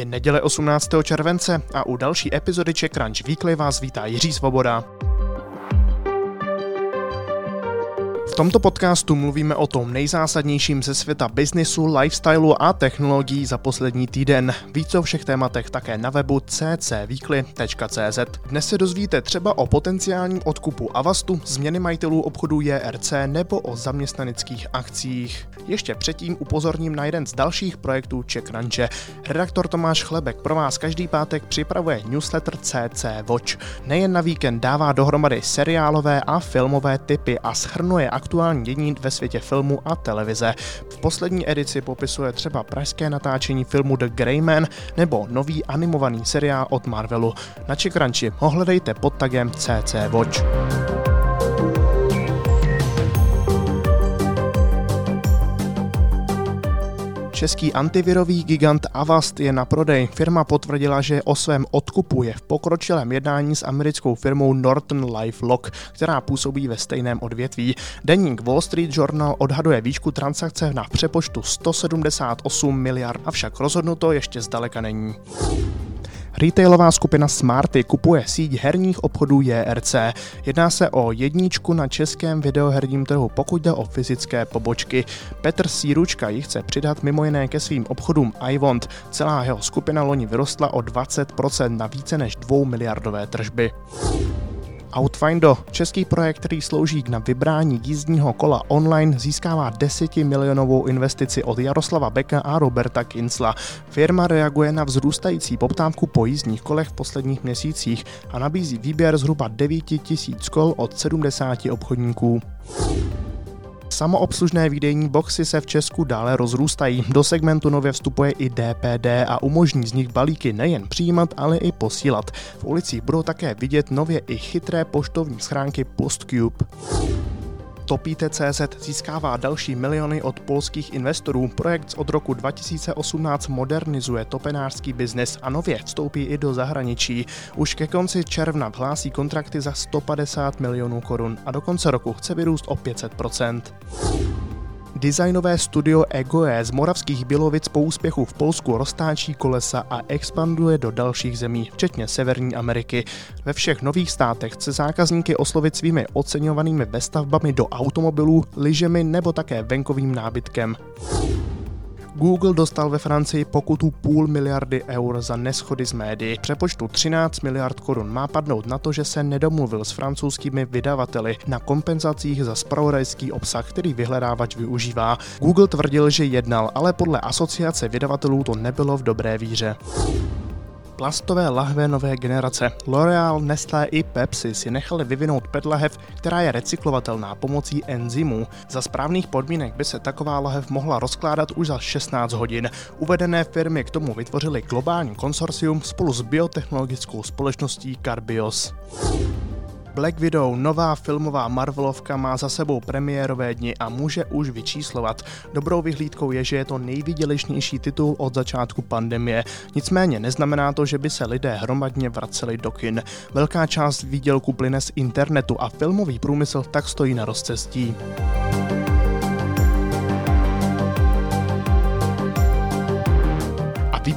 Je neděle 18. července a u další epizody Czech Crunch Weekly vás vítá Jiří Svoboda. Tomto podcastu mluvíme o tom nejzásadnějším ze světa biznisu, lifestylu a technologií za poslední týden. Více o všech tématech také na webu ccweekly.cz. Dnes se dozvíte třeba o potenciálním odkupu Avastu, změny majitelů obchodu JRC nebo o zaměstnaneckých akcích. Ještě předtím upozorním na jeden z dalších projektů Czech Ranche. Redaktor Tomáš Chlebek pro vás každý pátek připravuje newsletter CC Watch. Nejen na víkend dává dohromady seriálové a filmové typy a schrnuje aktuální dění ve světě filmu a televize. V poslední edici popisuje třeba pražské natáčení filmu The Grey Man nebo nový animovaný seriál od Marvelu. Na Ranchi ho hledejte pod tagem CC Watch. Český antivirový gigant Avast je na prodej. Firma potvrdila, že o svém odkupu je v pokročilém jednání s americkou firmou Norton LifeLock, která působí ve stejném odvětví. Deník Wall Street Journal odhaduje výšku transakce na přepočtu 178 miliard, avšak rozhodnuto ještě zdaleka není. Retailová skupina Smarty kupuje síť herních obchodů JRC. Jedná se o jedničku na českém videoherním trhu, pokud jde o fyzické pobočky. Petr Síručka ji chce přidat mimo jiné ke svým obchodům iWant. Celá jeho skupina loni vyrostla o 20% na více než 2 miliardové tržby. Outfindo, český projekt, který slouží na vybrání jízdního kola online, získává 10 milionovou investici od Jaroslava Beka a Roberta Kincla. Firma reaguje na vzrůstající poptávku po jízdních kolech v posledních měsících a nabízí výběr zhruba 9 tisíc kol od 70 obchodníků. Samoobslužné výdejní boxy se v Česku dále rozrůstají. Do segmentu nově vstupuje i DPD a umožní z nich balíky nejen přijímat, ale i posílat. V ulicích budou také vidět nově i chytré poštovní schránky PostCube. Topíte.cz získává další miliony od polských investorů. Projekt od roku 2018 modernizuje topenářský biznes a nově vstoupí i do zahraničí. Už ke konci června hlásí kontrakty za 150 milionů korun a do konce roku chce vyrůst o 500 Designové studio Egoe z Moravských Bělovic po úspěchu v Polsku roztáčí kolesa a expanduje do dalších zemí, včetně Severní Ameriky. Ve všech nových státech chce zákazníky oslovit svými oceňovanými vestavbami do automobilů, lyžemi nebo také venkovým nábytkem. Google dostal ve Francii pokutu půl miliardy eur za neschody z médií. Přepočtu 13 miliard korun má padnout na to, že se nedomluvil s francouzskými vydavateli na kompenzacích za spravodajský obsah, který vyhledávač využívá. Google tvrdil, že jednal, ale podle asociace vydavatelů to nebylo v dobré víře plastové lahve nové generace. L'Oreal, Nestlé i Pepsi si nechali vyvinout PET lahev, která je recyklovatelná pomocí enzymů. Za správných podmínek by se taková lahev mohla rozkládat už za 16 hodin. Uvedené firmy k tomu vytvořily globální konsorcium spolu s biotechnologickou společností Carbios. Black Widow, nová filmová Marvelovka, má za sebou premiérové dny a může už vyčíslovat. Dobrou vyhlídkou je, že je to nejvydělečnější titul od začátku pandemie. Nicméně neznamená to, že by se lidé hromadně vraceli do kin. Velká část výdělku plyne z internetu a filmový průmysl tak stojí na rozcestí.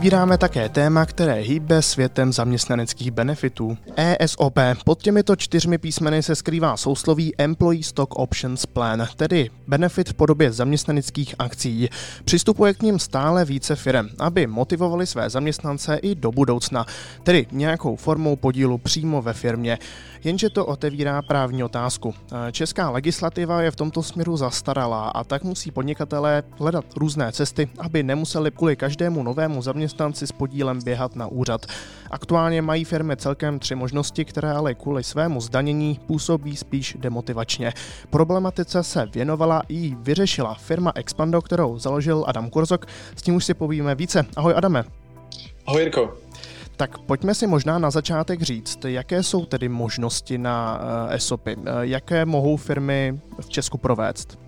Vybíráme také téma, které hýbe světem zaměstnaneckých benefitů. ESOP. Pod těmito čtyřmi písmeny se skrývá sousloví Employee Stock Options Plan, tedy benefit v podobě zaměstnaneckých akcí. Přistupuje k ním stále více firm, aby motivovali své zaměstnance i do budoucna, tedy nějakou formou podílu přímo ve firmě. Jenže to otevírá právní otázku. Česká legislativa je v tomto směru zastaralá a tak musí podnikatelé hledat různé cesty, aby nemuseli kvůli každému novému zaměstnanci s podílem běhat na úřad. Aktuálně mají firmy celkem tři možnosti, které ale kvůli svému zdanění působí spíš demotivačně. Problematice se věnovala i vyřešila firma Expando, kterou založil Adam Kurzok. S tím už si povíme více. Ahoj Adame. Ahoj Jirko. Tak pojďme si možná na začátek říct, jaké jsou tedy možnosti na ESOPy, uh, jaké mohou firmy v Česku provést?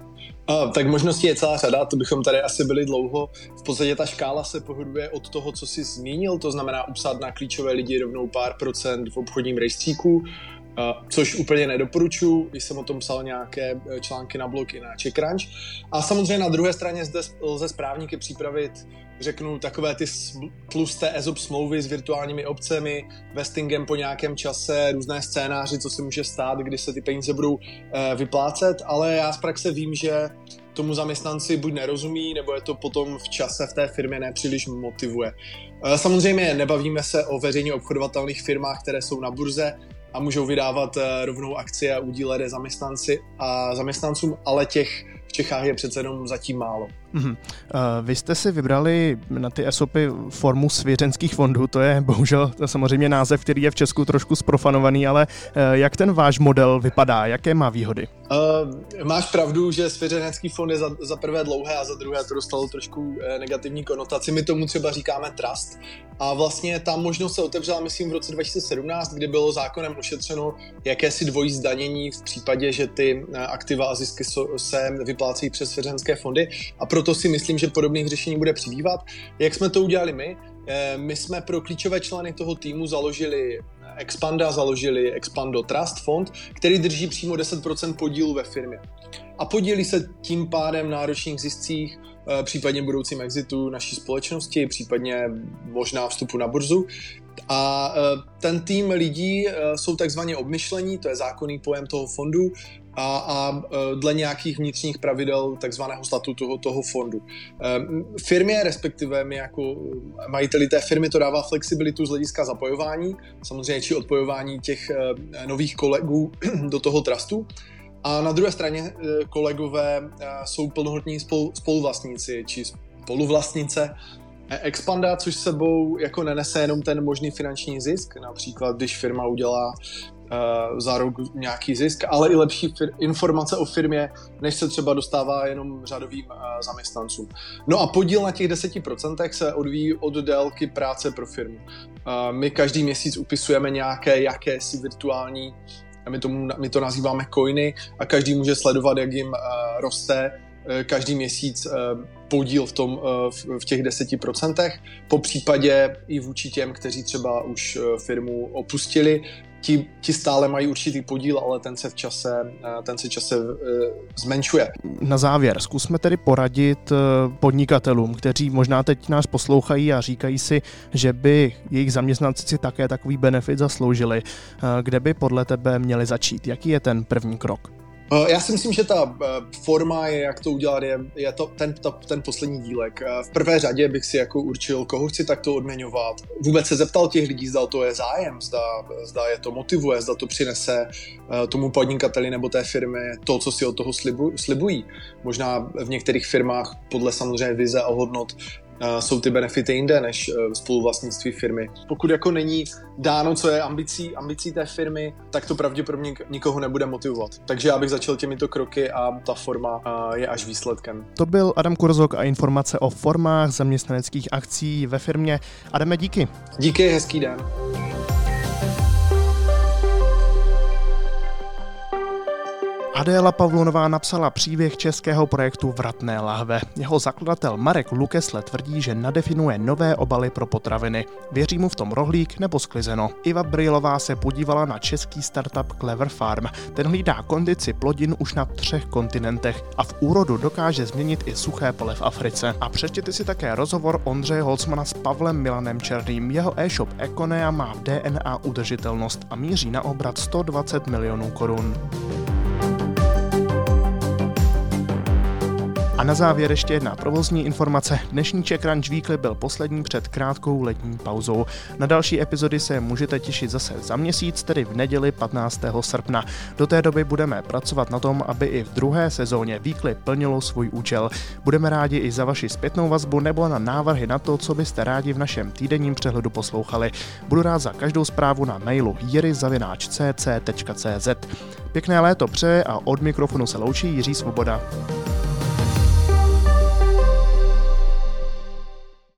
A, tak možností je celá řada, to bychom tady asi byli dlouho. V podstatě ta škála se pohybuje od toho, co jsi zmínil, to znamená upsat na klíčové lidi rovnou pár procent v obchodním rejstříku, což úplně nedoporučuji, když jsem o tom psal nějaké články na blog i na CheckRunch. A samozřejmě na druhé straně zde lze správníky připravit řeknu, takové ty tlusté ESOP smlouvy s virtuálními obcemi, vestingem po nějakém čase, různé scénáři, co se může stát, kdy se ty peníze budou eh, vyplácet, ale já z praxe vím, že tomu zaměstnanci buď nerozumí, nebo je to potom v čase v té firmě nepříliš motivuje. Eh, samozřejmě nebavíme se o veřejně obchodovatelných firmách, které jsou na burze, a můžou vydávat eh, rovnou akcie a udílet zaměstnanci a zaměstnancům, ale těch Čechách je přece jenom zatím málo. Mm-hmm. Vy jste si vybrali na ty ESOPy formu svěřenských fondů, to je bohužel to samozřejmě název, který je v Česku trošku sprofanovaný, ale eh, jak ten váš model vypadá, jaké má výhody? Uh, máš pravdu, že svěřenecký fond je za, za prvé dlouhé a za druhé to dostalo trošku negativní konotaci. My tomu třeba říkáme trust a vlastně ta možnost se otevřela, myslím, v roce 2017, kdy bylo zákonem ošetřeno jakési dvojí zdanění v případě, že ty aktiva a zisky se vyplácejí přes svěřenské fondy a proto si myslím, že podobných řešení bude přibývat. Jak jsme to udělali my? Eh, my jsme pro klíčové členy toho týmu založili Expanda, založili Expando Trust Fond, který drží přímo 10% podílu ve firmě. A podílí se tím pádem na ročních ziscích, eh, případně budoucím exitu naší společnosti, případně možná vstupu na burzu. A eh, ten tým lidí jsou takzvaně obmyšlení, to je zákonný pojem toho fondu, a, a dle nějakých vnitřních pravidel takzvaného statutu toho, toho fondu. Firmě, respektive my jako majiteli té firmy, to dává flexibilitu z hlediska zapojování, samozřejmě či odpojování těch nových kolegů do toho trustu. A na druhé straně kolegové jsou plnohodní spoluvlastníci či spoluvlastnice Expanda, což sebou jako nenese jenom ten možný finanční zisk, například když firma udělá uh, za rok nějaký zisk, ale i lepší fir- informace o firmě, než se třeba dostává jenom řadovým zaměstnancům. No a podíl na těch 10% se odvíjí od délky práce pro firmu. My každý měsíc upisujeme nějaké jakési virtuální my, tomu, my to nazýváme coiny a každý může sledovat, jak jim uh, roste každý měsíc podíl v, tom, v těch 10%, po případě i vůči těm, kteří třeba už firmu opustili, ti, ti stále mají určitý podíl, ale ten se v čase, eh, ten se čase eh, zmenšuje. Na závěr, zkusme tedy poradit eh, podnikatelům, kteří možná teď nás poslouchají a říkají si, že by jejich zaměstnanci si také takový benefit zasloužili. Kde by podle tebe měli začít? Jaký je ten první krok? Eh, já si myslím, že ta eh, forma, je, jak to udělat, je, je to, ten, ta, ten poslední dílek. Eh, v prvé řadě bych si jako určil, koho chci takto odměňovat. Vůbec se zeptal těch lidí, zda to je zájem, zda, zda je to motivuje, zda to přinese tomu podnikateli nebo té firmy to, co si od toho slibu, slibují. Možná v některých firmách podle samozřejmě vize a hodnot jsou ty benefity jinde než e, spoluvlastnictví firmy. Pokud jako není dáno, co je ambicí, ambicí té firmy, tak to pravděpodobně nikoho nebude motivovat. Takže já bych začal těmito kroky a ta forma je až výsledkem. To byl Adam Kurzok a informace o formách zaměstnaneckých akcí ve firmě. Adame, díky. Díky, hezký den. Adéla Pavlonová napsala příběh českého projektu Vratné lahve. Jeho zakladatel Marek Lukesle tvrdí, že nadefinuje nové obaly pro potraviny. Věří mu v tom rohlík nebo sklizeno. Iva Brilová se podívala na český startup Clever Farm. Ten hlídá kondici plodin už na třech kontinentech a v úrodu dokáže změnit i suché pole v Africe. A přečtěte si také rozhovor Ondřeje Holcmana s Pavlem Milanem Černým. Jeho e-shop Econea má v DNA udržitelnost a míří na obrat 120 milionů korun. A na závěr ještě jedna provozní informace. Dnešní Czech Crunch Weekly byl poslední před krátkou letní pauzou. Na další epizody se můžete těšit zase za měsíc, tedy v neděli 15. srpna. Do té doby budeme pracovat na tom, aby i v druhé sezóně Weekly plnilo svůj účel. Budeme rádi i za vaši zpětnou vazbu nebo na návrhy na to, co byste rádi v našem týdenním přehledu poslouchali. Budu rád za každou zprávu na mailu jiryzavináčcc.cz. Pěkné léto přeje a od mikrofonu se loučí Jiří Svoboda.